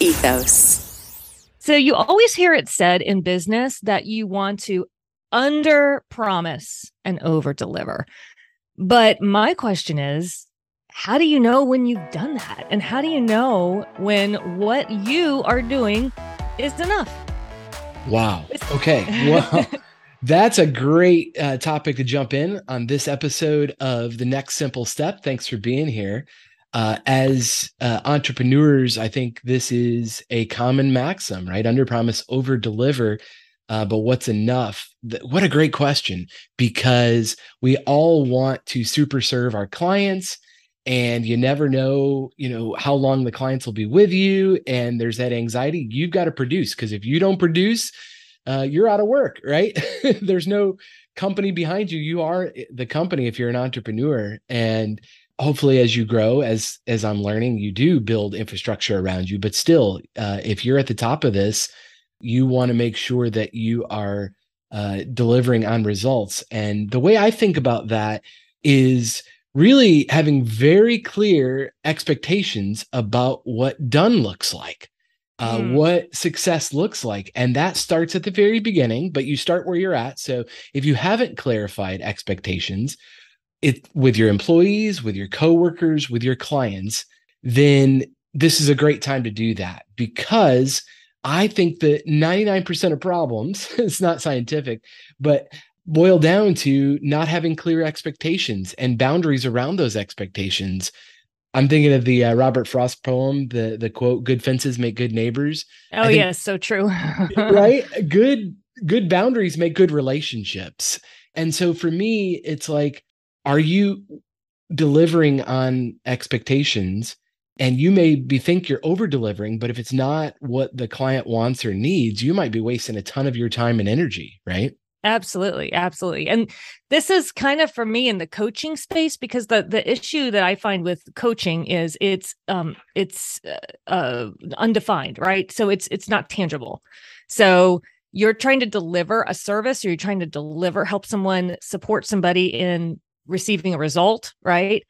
ethos. So you always hear it said in business that you want to under promise and over deliver. But my question is, how do you know when you've done that? And how do you know when what you are doing is enough? Wow. Okay. Well, that's a great uh, topic to jump in on this episode of The Next Simple Step. Thanks for being here. Uh, as uh, entrepreneurs, I think this is a common maxim, right? Under promise, over deliver. Uh, but what's enough? What a great question, because we all want to super serve our clients and you never know you know how long the clients will be with you and there's that anxiety you've got to produce because if you don't produce uh, you're out of work right there's no company behind you you are eh, the company if you're an entrepreneur and hopefully as you grow as as i'm learning you do build infrastructure around you but still uh, if you're at the top of this you want to make sure that you are uh, delivering on results and the way i think about that is really having very clear expectations about what done looks like uh, mm. what success looks like. And that starts at the very beginning, but you start where you're at. So if you haven't clarified expectations, it with your employees, with your coworkers, with your clients, then this is a great time to do that because I think that 99% of problems, it's not scientific, but boil down to not having clear expectations and boundaries around those expectations. I'm thinking of the uh, Robert Frost poem, the the quote, "Good fences make good neighbors." Oh think, yes, so true. right? Good good boundaries make good relationships. And so for me, it's like are you delivering on expectations? And you may be think you're over delivering but if it's not what the client wants or needs you might be wasting a ton of your time and energy right? Absolutely absolutely. And this is kind of for me in the coaching space because the the issue that i find with coaching is it's um it's uh, uh undefined right? So it's it's not tangible. So you're trying to deliver a service or you're trying to deliver help someone support somebody in receiving a result, right?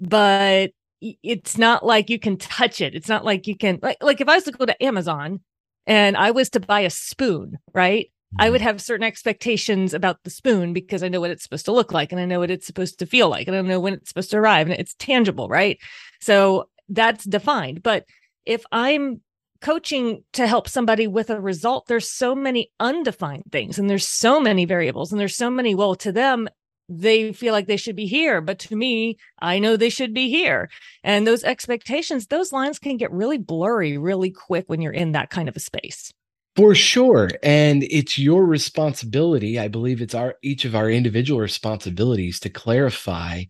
But it's not like you can touch it. It's not like you can like like if I was to go to Amazon and I was to buy a spoon, right? I would mm-hmm. have certain expectations about the spoon because I know what it's supposed to look like and I know what it's supposed to feel like and I know when it's supposed to arrive and it's tangible, right? So that's defined. But if I'm coaching to help somebody with a result, there's so many undefined things and there's so many variables and there's so many, well, to them, they feel like they should be here but to me i know they should be here. And those expectations those lines can get really blurry really quick when you're in that kind of a space. For sure. And it's your responsibility i believe it's our each of our individual responsibilities to clarify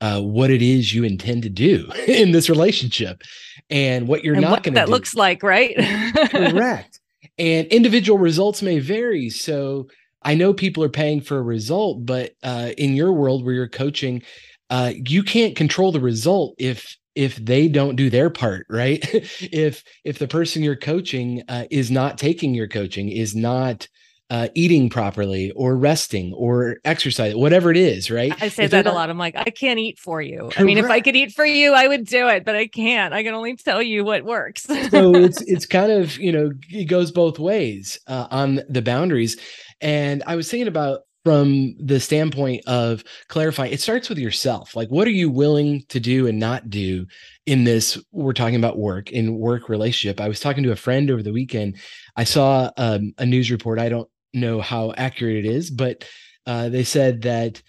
uh, what it is you intend to do in this relationship and what you're and not going to that do. looks like right? Correct. And individual results may vary. So I know people are paying for a result, but uh, in your world where you're coaching, uh, you can't control the result if if they don't do their part, right? if if the person you're coaching uh, is not taking your coaching, is not uh, eating properly or resting or exercise, whatever it is, right? I say if that a lot. I'm like, I can't eat for you. Correct. I mean, if I could eat for you, I would do it, but I can't. I can only tell you what works. so it's it's kind of you know it goes both ways uh, on the boundaries. And I was thinking about from the standpoint of clarifying, it starts with yourself. Like, what are you willing to do and not do in this? We're talking about work in work relationship. I was talking to a friend over the weekend. I saw um, a news report. I don't know how accurate it is, but uh, they said that,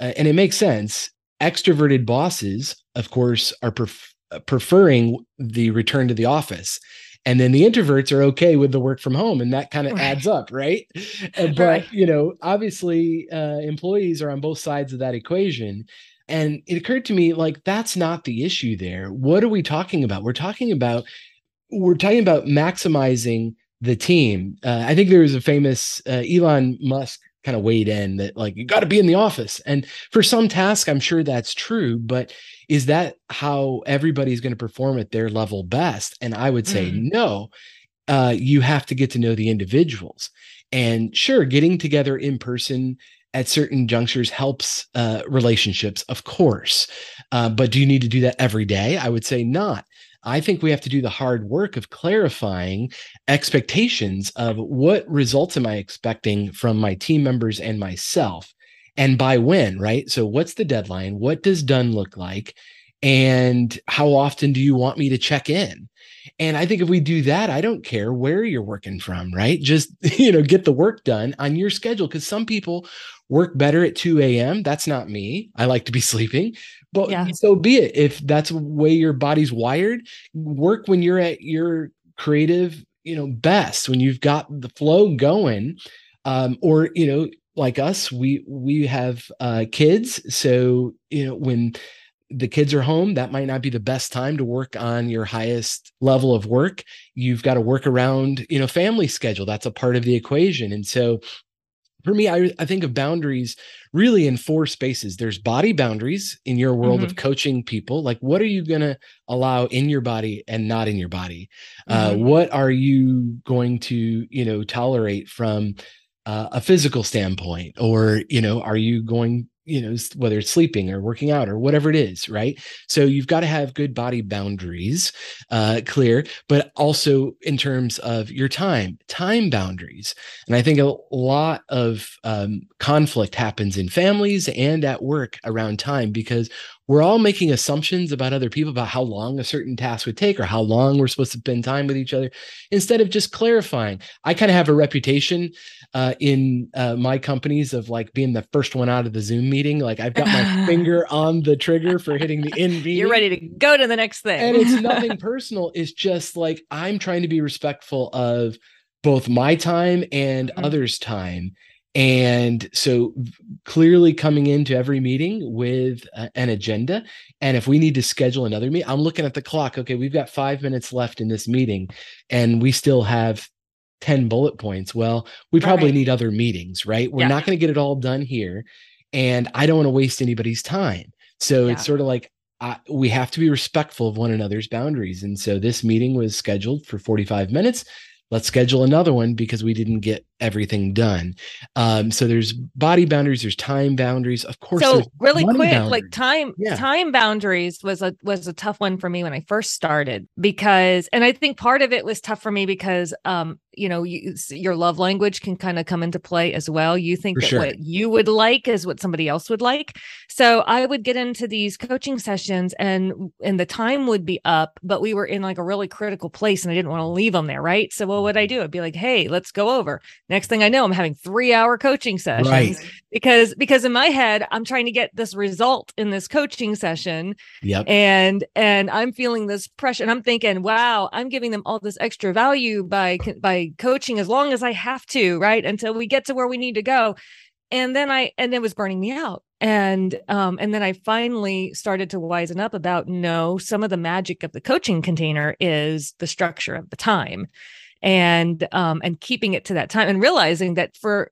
uh, and it makes sense. Extroverted bosses, of course, are pref- preferring the return to the office and then the introverts are okay with the work from home and that kind of right. adds up right? But right. you know obviously uh, employees are on both sides of that equation and it occurred to me like that's not the issue there. What are we talking about? We're talking about we're talking about maximizing the team. Uh, i think there was a famous uh, elon musk kind of weighed in that like you got to be in the office. And for some tasks i'm sure that's true but is that how everybody's going to perform at their level best? And i would say mm. no. Uh, you have to get to know the individuals. And sure getting together in person at certain junctures helps uh, relationships of course. Uh, but do you need to do that every day? I would say not. I think we have to do the hard work of clarifying expectations of what results am I expecting from my team members and myself and by when, right? So, what's the deadline? What does done look like? And how often do you want me to check in? And I think if we do that, I don't care where you're working from, right? Just, you know, get the work done on your schedule. Cause some people work better at 2 a.m. That's not me. I like to be sleeping. But yeah. so be it. If that's the way your body's wired, work when you're at your creative, you know, best, when you've got the flow going. Um, or, you know, like us, we we have uh kids. So, you know, when the kids are home, that might not be the best time to work on your highest level of work. You've got to work around, you know, family schedule. That's a part of the equation. And so for me, I, I think of boundaries really in four spaces. There's body boundaries in your world mm-hmm. of coaching people. Like, what are you going to allow in your body and not in your body? Uh, mm-hmm. Uh, what are you going to, you know, tolerate from uh, a physical standpoint? Or, you know, are you going you know whether it's sleeping or working out or whatever it is right so you've got to have good body boundaries uh clear but also in terms of your time time boundaries and i think a lot of um, conflict happens in families and at work around time because we're all making assumptions about other people about how long a certain task would take or how long we're supposed to spend time with each other instead of just clarifying. I kind of have a reputation uh, in uh, my companies of like being the first one out of the zoom meeting. Like i've got my finger on the trigger for hitting the meeting you're ready to go to the next thing. And it's nothing personal. It's just like i'm trying to be respectful of both my time and mm-hmm. others time and so clearly coming into every meeting with a, an agenda. And if we need to schedule another meeting, I'm looking at the clock. Okay, we've got five minutes left in this meeting and we still have 10 bullet points. Well, we probably right. need other meetings, right? We're yeah. not going to get it all done here. And I don't want to waste anybody's time. So yeah. it's sort of like, I, we have to be respectful of one another's boundaries. And so this meeting was scheduled for 45 minutes let's schedule another one because we didn't get everything done. Um, so there's body boundaries, there's time boundaries. Of course. So really quick, boundaries. like time yeah. time boundaries was a was a tough one for me when I first started because, and I think part of it was tough for me because um, you know you, your love language can kind of come into play as well you think For that sure. what you would like is what somebody else would like so i would get into these coaching sessions and and the time would be up but we were in like a really critical place and i didn't want to leave them there right so what would i do i'd be like hey let's go over next thing i know i'm having three hour coaching sessions right. because because in my head i'm trying to get this result in this coaching session yep. and and i'm feeling this pressure and i'm thinking wow i'm giving them all this extra value by by coaching as long as I have to, right? Until we get to where we need to go. And then I and it was burning me out. And um and then I finally started to wisen up about no, some of the magic of the coaching container is the structure of the time and um and keeping it to that time and realizing that for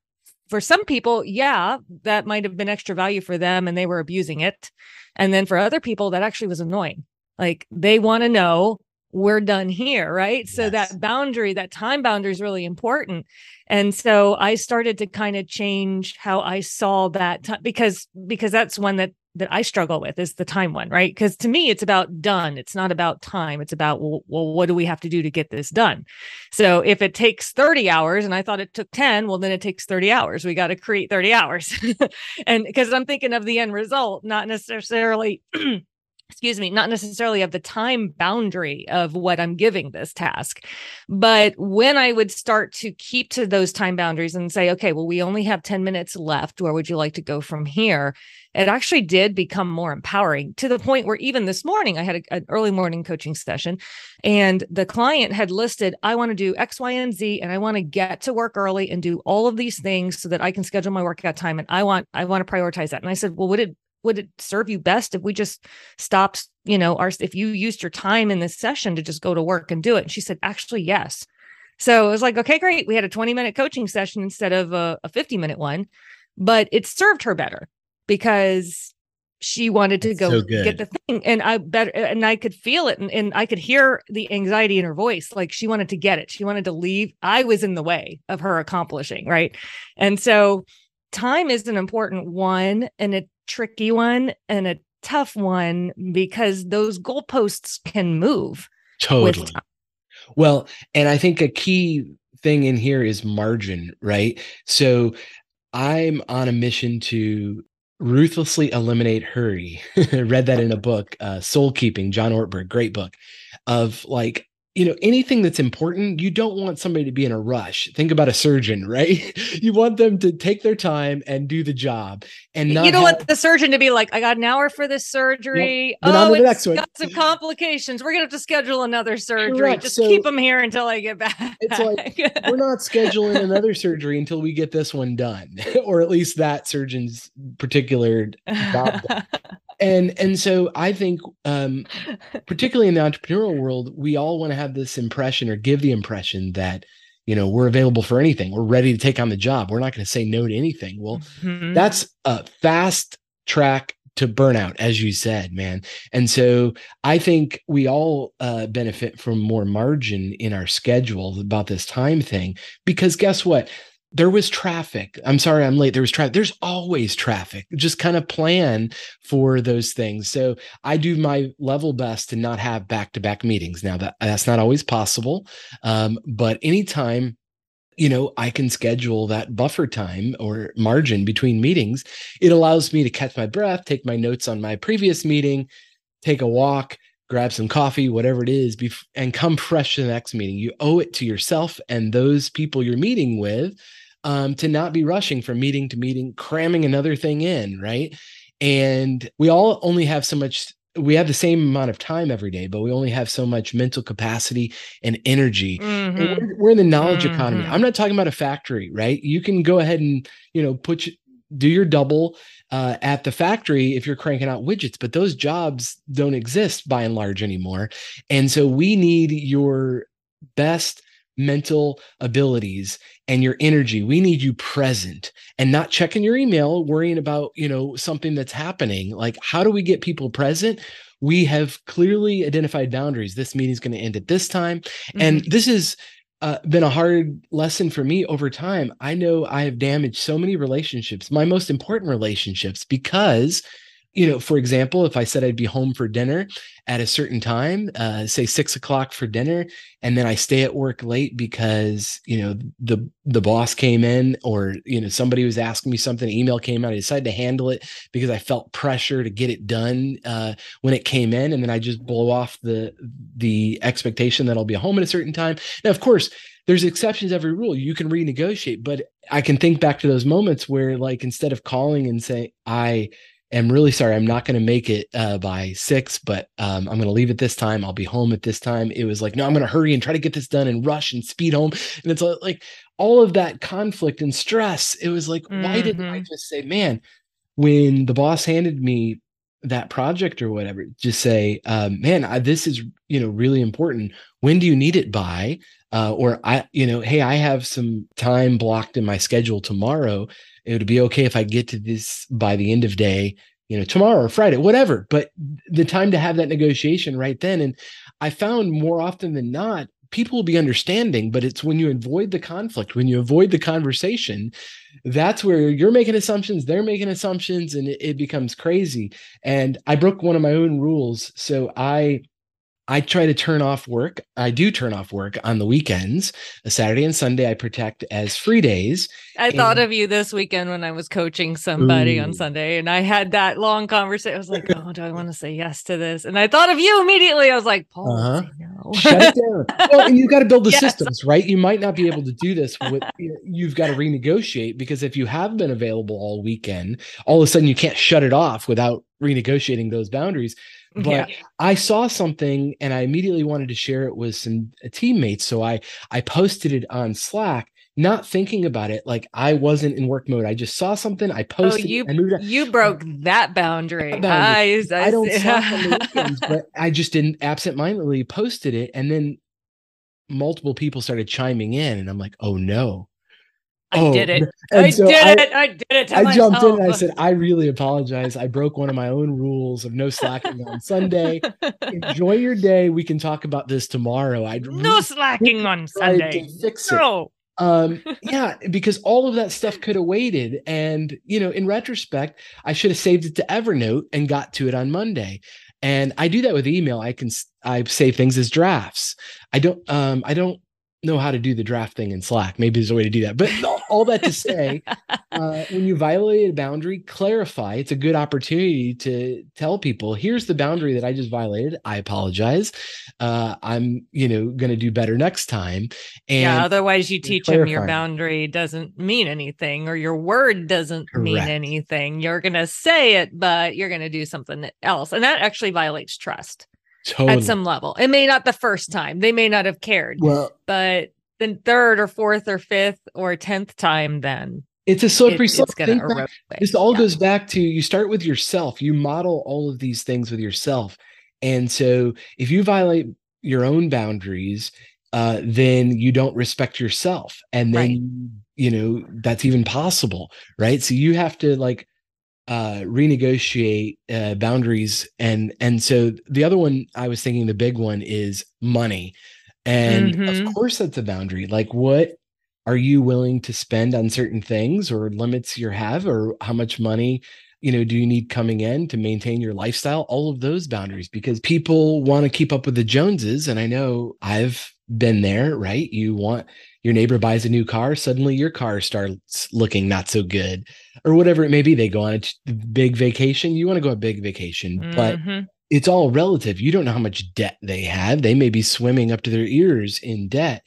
for some people, yeah, that might have been extra value for them and they were abusing it. And then for other people, that actually was annoying. Like they want to know we're done here right? Yes. so that boundary that time boundary is really important. And so i started to kind of change how i saw that time because because that's one that that i struggle with is the time one right? Because to me it's about done. It's not about time. It's about well, well what do we have to do to get this done? So if it takes 30 hours and i thought it took 10 well then it takes 30 hours. We got to create 30 hours. And because i'm thinking of the end result not necessarily excuse me, not necessarily of the time boundary of what I'm giving this task. But when I would start to keep to those time boundaries and say, okay, well, we only have 10 minutes left. Where would you like to go from here? It actually did become more empowering to the point where even this morning I had a, an early morning coaching session and the client had listed, I want to do X, Y, and Z, and I want to get to work early and do all of these things so that I can schedule my workout time. And I want, I want to prioritize that. And I said, well, would it would it serve you best if we just stopped you know our if you used your time in this session to just go to work and do it? And she said actually yes. So it was like okay great. We had a 20 minute coaching session instead of a, a 50 minute one. But it served her better because she wanted to go so get the thing. And i better and i could feel it and, and i could hear the anxiety in her voice. Like she wanted to get it. She wanted to leave. I was in the way of her accomplishing right? And so time is an important one and a tricky one and a tough one because those goalposts can move Totally. Well, and I think a key thing in here is margin, right? So I'm on a mission to ruthlessly eliminate hurry. Read that in a book, uh, Soul Keeping, John Ortberg, great book, of like you know anything that's important you don't want somebody to be in a rush. Think about a surgeon right? You want them to take their time and do the job and you don't have... want the surgeon to be like i got an hour for this surgery. Yep. oh it's got some complications. We're gonna have to schedule another surgery. Correct. just so, keep them here until i get back. It's like we're not scheduling another surgery until we get this one done or at least that surgeon's particular job and and so i think um particularly in the entrepreneurial world we all want to have this impression or give the impression that you know we're available for anything. We're ready to take on the job. We're not going to say no to anything. Well mm-hmm. that's a fast track to burnout as you said man. And so i think we all uh, benefit from more margin in our schedule about this time thing because guess what there was traffic. I'm sorry I'm late. There was traffic. There's always traffic. Just kind of plan for those things. So I do my level best to not have back-to-back meetings. Now that that's not always possible. Um, but anytime you know i can schedule that buffer time or margin between meetings it allows me to catch my breath take my notes on my previous meeting take a walk grab some coffee whatever it is and come fresh to the next meeting you owe it to yourself and those people you're meeting with um, to not be rushing from meeting to meeting, cramming another thing in, right? And we all only have so much we have the same amount of time every day, but we only have so much mental capacity and energy. Mm-hmm. And we're, we're, in the knowledge mm-hmm. economy. I'm not talking about a factory, right? You can go ahead and you know put do your double uh, at the factory if you're cranking out widgets, but those jobs don't exist by and large anymore. And so we need your best mental abilities and your energy. We need you present and not checking your email worrying about you know something that's happening. Like how do we get people present? We have clearly identified boundaries. This meeting is going to end at this time. Mm-hmm. and this has uh, been a hard lesson for me over time. I know i have damaged so many relationships my most important relationships because you know, for example, if I said I'd be home for dinner at a certain time, uh, say six o'clock for dinner, and then I stay at work late because you know the the boss came in, or you know somebody was asking me something, email came out, I decided to handle it because I felt pressure to get it done uh, when it came in, and then I just blow off the the expectation that I'll be home at a certain time. Now, of course, there's exceptions every rule you can renegotiate but i can think back to those moments where like instead of calling and say i am really sorry. I'm not going to make it uh, by six, but um, I'm going to leave at this time. I'll be home at this time. It was like, no, I'm going to hurry and try to get this done and rush and speed home. And it's like all of that conflict and stress. It was like, mm-hmm. why didn't I mm-hmm. just say, man, when the boss handed me that project or whatever, just say, um, man, I, this is, you know, really important. When do you need it by? Uh, or I, you know, hey, I have some time blocked in my schedule tomorrow it would be okay if I get to this by the end of day, you know, tomorrow or Friday, whatever. But the time to have that negotiation right then. And I found more often than not, people will be understanding, but it's when you avoid the conflict, when you avoid the conversation, that's where you're making assumptions, they're making assumptions, and it, it becomes crazy. And I broke one of my own rules. So I I try to turn off work. I do turn off work on the weekends. A Saturday and Sunday I protect as free days. I and, thought of you this weekend when I was coaching somebody ooh. on Sunday and I had that long conversation. I was like, oh, do I want to say yes to this? And I thought of you immediately. I was like, Paul, uh-huh. no. Shut it down. well, and you've got to build the yes. systems, right? You might not be able to do this with you've got to renegotiate because if you have been available all weekend, all of a sudden you can't shut it off without renegotiating those boundaries. But yeah. I saw something and I immediately wanted to share it with some teammates. So I I posted it on Slack, not thinking about it. Like I wasn't in work mode. I just saw something. I oh, posted. Oh, you you broke that boundary. That boundary. I, I, I, don't weekends, but I just didn't absentmindedly posted it, and then multiple people started chiming in, and I'm like, oh no. I oh, did it. I so did I, it. I did it. I myself. jumped in and I said, I really apologize. I broke one of my own rules of no slacking on Sunday. Enjoy your day. We can talk about this tomorrow. I no slacking on Sunday. Fix no. It. Um, yeah, because all of that stuff could have waited. And, you know, in retrospect, I should have saved it to Evernote and got to it on Monday. And I do that with email. I can I save things as drafts. I don't um I don't know how to do the draft thing in Slack. Maybe there's a way to do that. But all that to say, uh, when you violate a boundary, clarify. It's a good opportunity to tell people, here's the boundary that I just violated. I apologize. Uh, I'm, you know, going to do better next time. And yeah. Otherwise, you teach them your boundary doesn't mean anything, or your word doesn't Correct. mean anything. You're going to say it, but you're going to do something else, and that actually violates trust. Totally. At some level. It may not the first time. They may not have cared. Well, but the third or fourth or fifth or tenth time, then it's a slippery it, slope. This all yeah. goes back to you start with yourself. You model all of these things with yourself. And so if you violate your own boundaries, uh, then you don't respect yourself. And then, right. you know, that's even possible. Right. So you have to like uh, renegotiate uh, boundaries. And and so the other one i was thinking the big one is money. And mm-hmm. of course that's a boundary. Like what are you willing to spend on certain things or limits you have or how much money you know do you need coming in to maintain your lifestyle? All of those boundaries because people want to keep up with the joneses. And i know i've been there right you want your neighbor buys a new car, suddenly your car starts looking not so good, or whatever it may be. They go on a big vacation. You want to go on a big vacation, mm-hmm. but it's all relative. You don't know how much debt they have. They may be swimming up to their ears in debt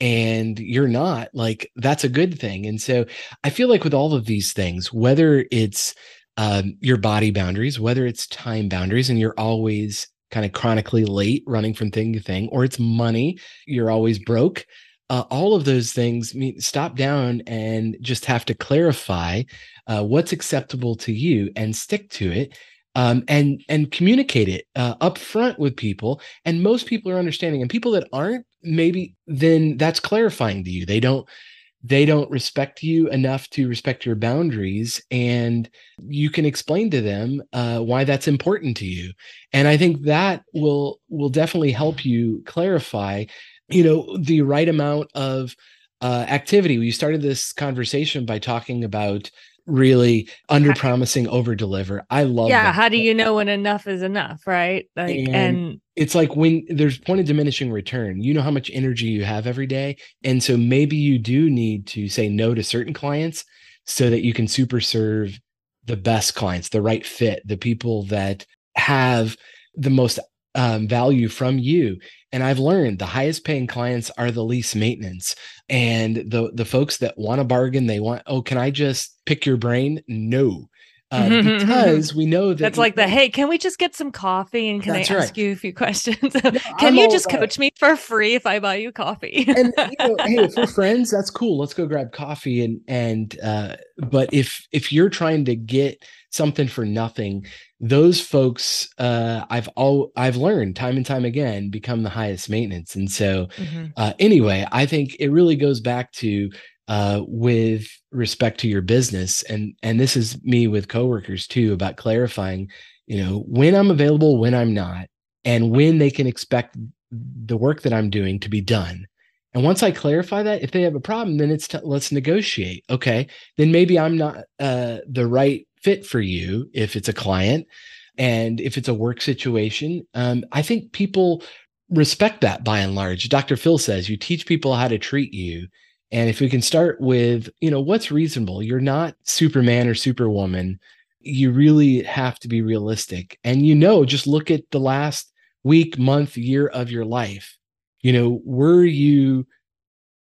and you're not like that's a good thing. And so I feel like with all of these things, whether it's um, your body boundaries, whether it's time boundaries, and you're always kind of chronically late running from thing to thing, or it's money, you're always broke uh, all of those things mean stop down and just have to clarify uh, what's acceptable to you and stick to it um, and and communicate it uh, up front with people and most people are understanding and people that aren't maybe then that's clarifying to you. They don't they don't respect you enough to respect your boundaries and you can explain to them uh, why that's important to you. And i think that will will definitely help you clarify you know the right amount of uh, activity. We started this conversation by talking about really under promising over deliver. I love yeah that. how do you know when enough is enough right? Like and, and it's like when there's point of diminishing return. You know how much energy you have every day and so maybe you do need to say no to certain clients so that you can super serve the best clients the right fit the people that have the most um, value from you. And i've learned the highest paying clients are the least maintenance. And the the folks that want to bargain they want oh can i just pick your brain? No uh, because we know that that's like the hey, can we just get some coffee and can I ask right. you a few questions? can you just coach me for free if I buy you coffee? and you know, hey, if we're friends, that's cool. Let's go grab coffee and and uh, but if if you're trying to get something for nothing, those folks uh, I've all I've learned time and time again become the highest maintenance. And so mm-hmm. uh, anyway, I think it really goes back to uh, with respect to your business. And and this is me with coworkers too about clarifying you know when i'm available when i'm not and when they can expect the work that i'm doing to be done. And once i clarify that if they have a problem then it's t- let's negotiate. Okay then maybe i'm not uh, the right fit for you if it's a client and if it's a work situation. Um, i think people respect that by and large. Dr phil says you teach people how to treat you and if we can start with, you know, what's reasonable? You're not Superman or Superwoman. You really have to be realistic. And you know, just look at the last week, month, year of your life. You know, were you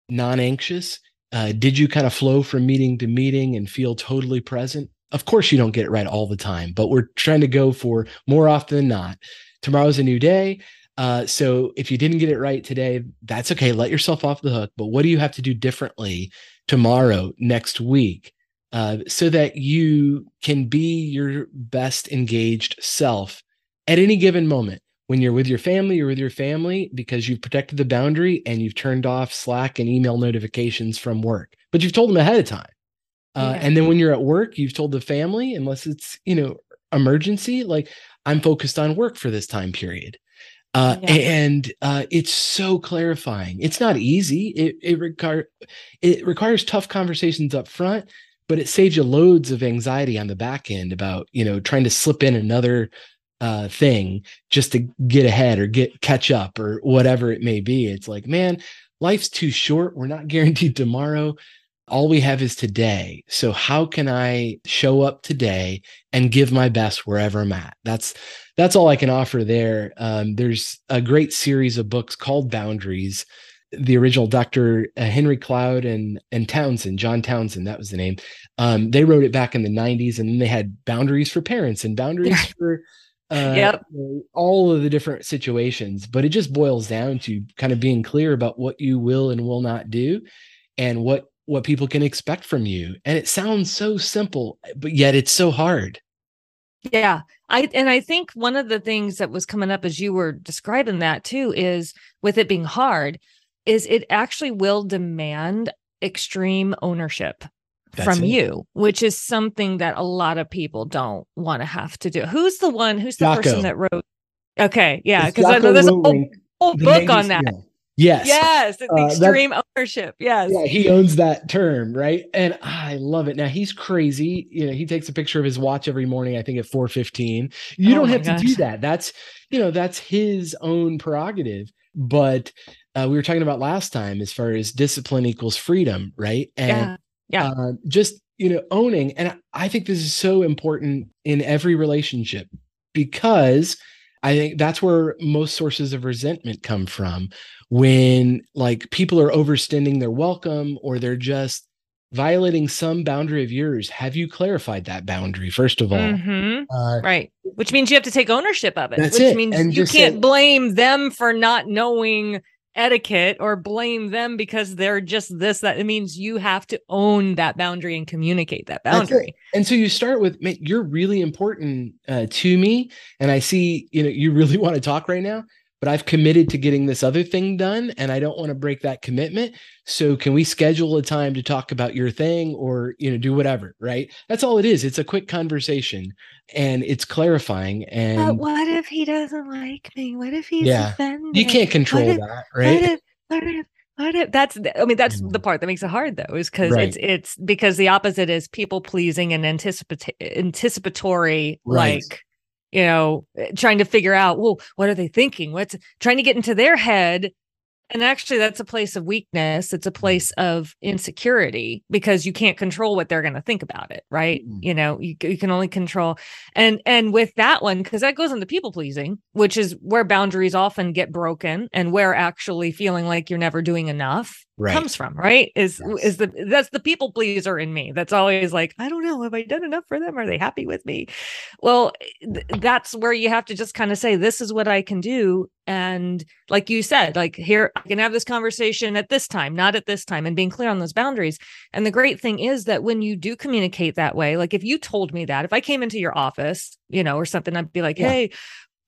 non anxious? Uh, did you kind of flow from meeting to meeting and feel totally present? Of course, you don't get it right all the time, but we're trying to go for more often than not. Tomorrow's a new day. Uh, so if you didn't get it right today, that's okay. Let yourself off the hook. But what do you have to do differently tomorrow, next week, uh, so that you can be your best engaged self at any given moment? When you're with your family, you're with your family because you've protected the boundary and you've turned off Slack and email notifications from work, but you've told them ahead of time. Uh, yeah. And then when you're at work, you've told the family, unless it's, you know, emergency, like I'm focused on work for this time period. Uh, yeah. and uh, it's so clarifying. It's not easy. It it, require, it requires tough conversations up front, but it saves you loads of anxiety on the back end about you know trying to slip in another uh, thing just to get ahead or get catch up or whatever it may be. It's like, man, life's too short. We're not guaranteed tomorrow. All we have is today. So how can I show up today and give my best wherever I'm at? That's that's all I can offer there. Um, there's a great series of books called Boundaries. The original Dr. Uh, Henry Cloud and and Townsend, John Townsend, that was the name. Um, they wrote it back in the 90s, and then they had boundaries for parents and boundaries for uh, yep. all of the different situations. But it just boils down to kind of being clear about what you will and will not do, and what what people can expect from you. And it sounds so simple, but yet it's so hard. Yeah. I and I think one of the things that was coming up as you were describing that too is with it being hard is it actually will demand extreme ownership that's from it. you, which is something that a lot of people don't want to have to do. Who's the one? Who's the Jocko. person that wrote? Okay, yeah, because I know there's a whole, whole book on that. Yes. Yes. Uh, extreme ownership. Yes. Yeah. He owns that term. Right. And I love it. Now he's crazy. You know, he takes a picture of his watch every morning, I think at 415. You oh don't have gosh. to do that. That's, you know, that's his own prerogative. But uh, we were talking about last time as far as discipline equals freedom. Right. And yeah yeah. Uh, just, you know, owning. And I think this is so important in every relationship because I think that's where most sources of resentment come from when like people are overstanding their welcome or they're just violating some boundary of yours. Have you clarified that boundary, first of all? Mm-hmm. Uh, right. Which means you have to take ownership of it, which it. means and you can't say, blame them for not knowing etiquette or blame them because they're just this that it means you have to own that boundary and communicate that boundary. and so you start with you're really important uh, to me and i see you know you really want to talk right now but I've committed to getting this other thing done and I don't want to break that commitment. So can we schedule a time to talk about your thing or, you know, do whatever, right? That's all it is. It's a quick conversation and it's clarifying and But what if he doesn't like me? What if he's yeah, offended? You can't control if, that, right? What if, what if, what if that's I mean that's the mm. part that makes it hard though is because right. it's it's because the opposite is people pleasing and anticipatory anticipatory right. like you know, eh, trying to figure out, well, what are they thinking? What's trying to get into their head and actually that's a place of weakness it's a mm-hmm. place of insecurity because you can't control what they're going to think about it right mm-hmm. you know you, you can only control and and with that one because that goes into people pleasing which is where boundaries often get broken and where actually feeling like you're never doing enough right. comes from right is yes. is the that's the people pleaser in me that's always like i don't know have i done enough for them are they happy with me well th- that's where you have to just kind of say this is what i can do and like you said like here i can have this conversation at this time not at this time and being clear on those boundaries and the great thing is that when you do communicate that way like if you told me that if i came into your office you know or something i'd be like yeah. hey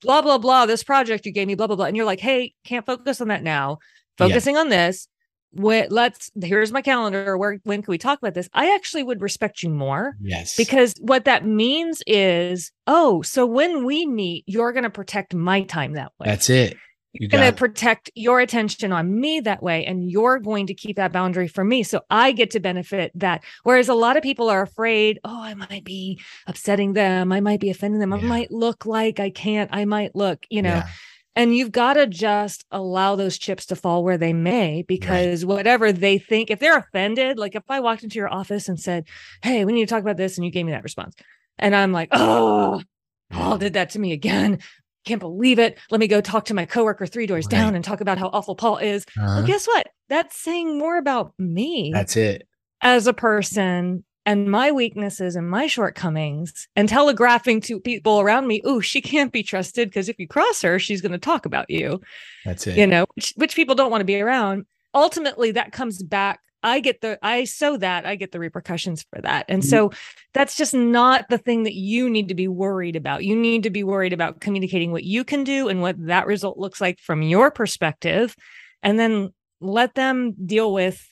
blah blah blah this project you gave me blah blah blah and you're like hey can't focus on that now focusing yeah. on this when, let's here's my calendar where when can we talk about this? I actually would respect you more yes. because what that means is oh so when we meet you're going to protect my time that way. That's it. You are going to protect your attention on me that way and you're going to keep that boundary for me. So i get to benefit that. Whereas a lot of people are afraid oh i might be upsetting them. I might be offending them. Yeah. i might look like i can't. I might look you know? Yeah and you've got to just allow those chips to fall where they may, because right. whatever they think, if they're offended, like if I walked into your office and said, Hey, we need to talk about this, and you gave me that response, and I'm like, Oh, Paul did that to me again. Can't believe it. Let me go talk to my coworker three doors right. down and talk about how awful Paul is. Uh-huh. Well, guess what? That's saying more about me. That's it. As a person and my weaknesses and my shortcomings and telegraphing to people around me, oh, she can't be trusted because if you cross her, she's going to talk about you. That's it. You know, which, which people don't want to be around. Ultimately, that comes back. I get the, I sow that, I get the repercussions for that. And mm-hmm. so that's just not the thing that you need to be worried about. You need to be worried about communicating what you can do and what that result looks like from your perspective. And then let them deal with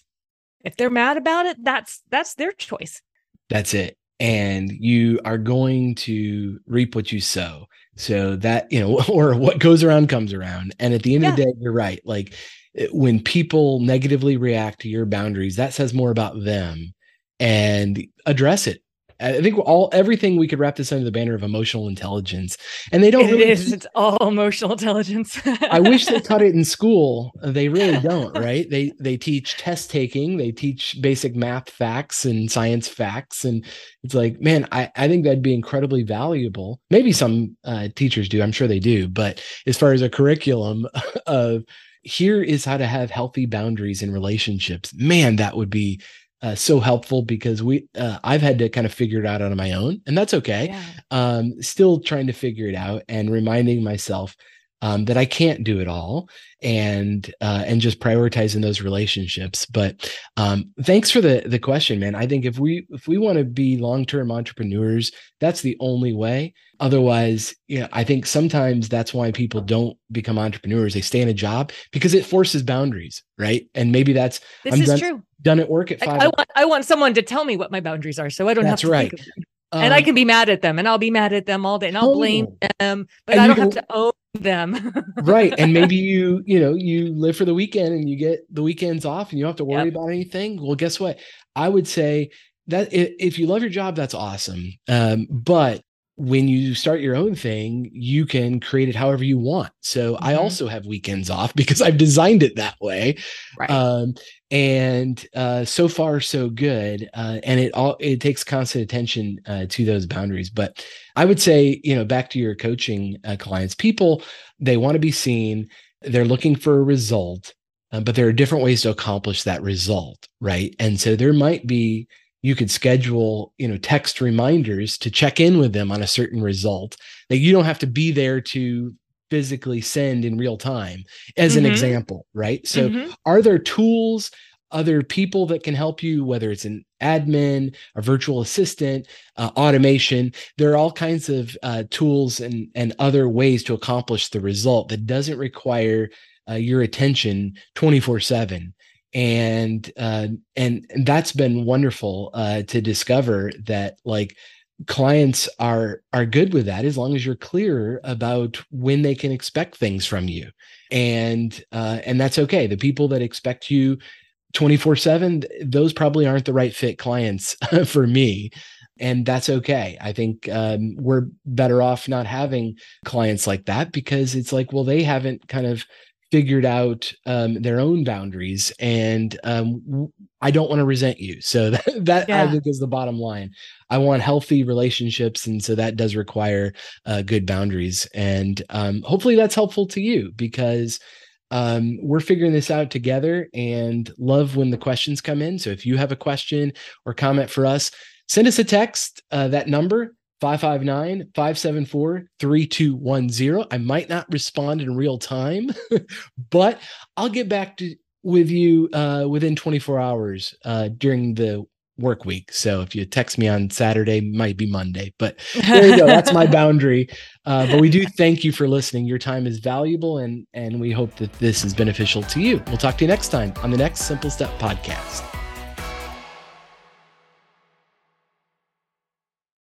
if they're mad about it that's that's their choice. That's it. And you are going to reap what you sow. So that you know or what goes around comes around. And at the end yeah. of the day you're right. Like eh, when people negatively react to your boundaries that says more about them. And address it I think all everything we could wrap this under the banner of emotional intelligence, and they don't. It really is. It's all emotional intelligence. I wish they taught it in school. They really don't, right? They they teach test taking. They teach basic math facts and science facts, and it's like, man, I I think that'd be incredibly valuable. Maybe some uh, teachers do. I'm sure they do. But as far as a curriculum of here is how to have healthy boundaries in relationships, man, that would be uh, so helpful because we uh, I've had to kind of figure it out on my own, and that's okay. Yeah. Um, still trying to figure it out and reminding myself um, that I can't do it all, and uh, and just prioritizing those relationships. But um, thanks for the the question, man. I think if we if we want to be long term entrepreneurs, that's the only way. Otherwise, yeah, I think sometimes that's why people don't become entrepreneurs. They stay in a job because it forces boundaries, right? And maybe that's this I'm is done, true. Done at work at five. I, I, want I want someone to tell me what my boundaries are, so I don't that's have to. Right. Um, and I um, can be mad at them, and I'll be mad at them all day, and I'll blame them, but I don't can, have to own them. right, and maybe you, you know, you live for the weekend, and you get the weekends off, and you don't have to worry yep. about anything. Well, guess what? I would say that if you love your job, that's awesome. Um, but when you start your own thing, you can create it however you want. So mm-hmm. I also have weekends off because I've designed it that way. Right. Um, and uh, so far so good. Uh, and it all it takes constant attention uh, to those boundaries. But I would say, you know, back to your coaching uh, clients, people they want to be seen. They're looking for a result, uh, but there are different ways to accomplish that result, right? And so there might be you could schedule you know text reminders to check in with them on a certain result that you don't have to be there to physically send in real time as mm-hmm. an example right so mm-hmm. are there tools other people that can help you whether it's an admin a virtual assistant uh, automation there are all kinds of uh, tools and and other ways to accomplish the result that doesn't require uh, your attention 24 7 and uh, and that's been wonderful uh, to discover that like clients are are good with that as long as you're clear about when they can expect things from you. And uh, and that's okay. The people that expect you 24 7 those probably aren't the right fit clients for me. And that's okay. I think um, we're better off not having clients like that because it's like well they haven't kind of figured out um, their own boundaries and um, i don't want to resent you. So that, that yeah. i think is the bottom line. I want healthy relationships and so that does require uh, good boundaries and um, hopefully that's helpful to you because um, we're figuring this out together and love when the questions come in. So if you have a question or comment for us send us a text uh, that number 559 574 3210. I might not respond in real time, but I'll get back to with you uh, within 24 hours uh, during the work week. So if you text me on Saturday, might be Monday, but there you go. That's my boundary. Uh, but we do thank you for listening. Your time is valuable, and and we hope that this is beneficial to you. We'll talk to you next time on the next Simple Step podcast.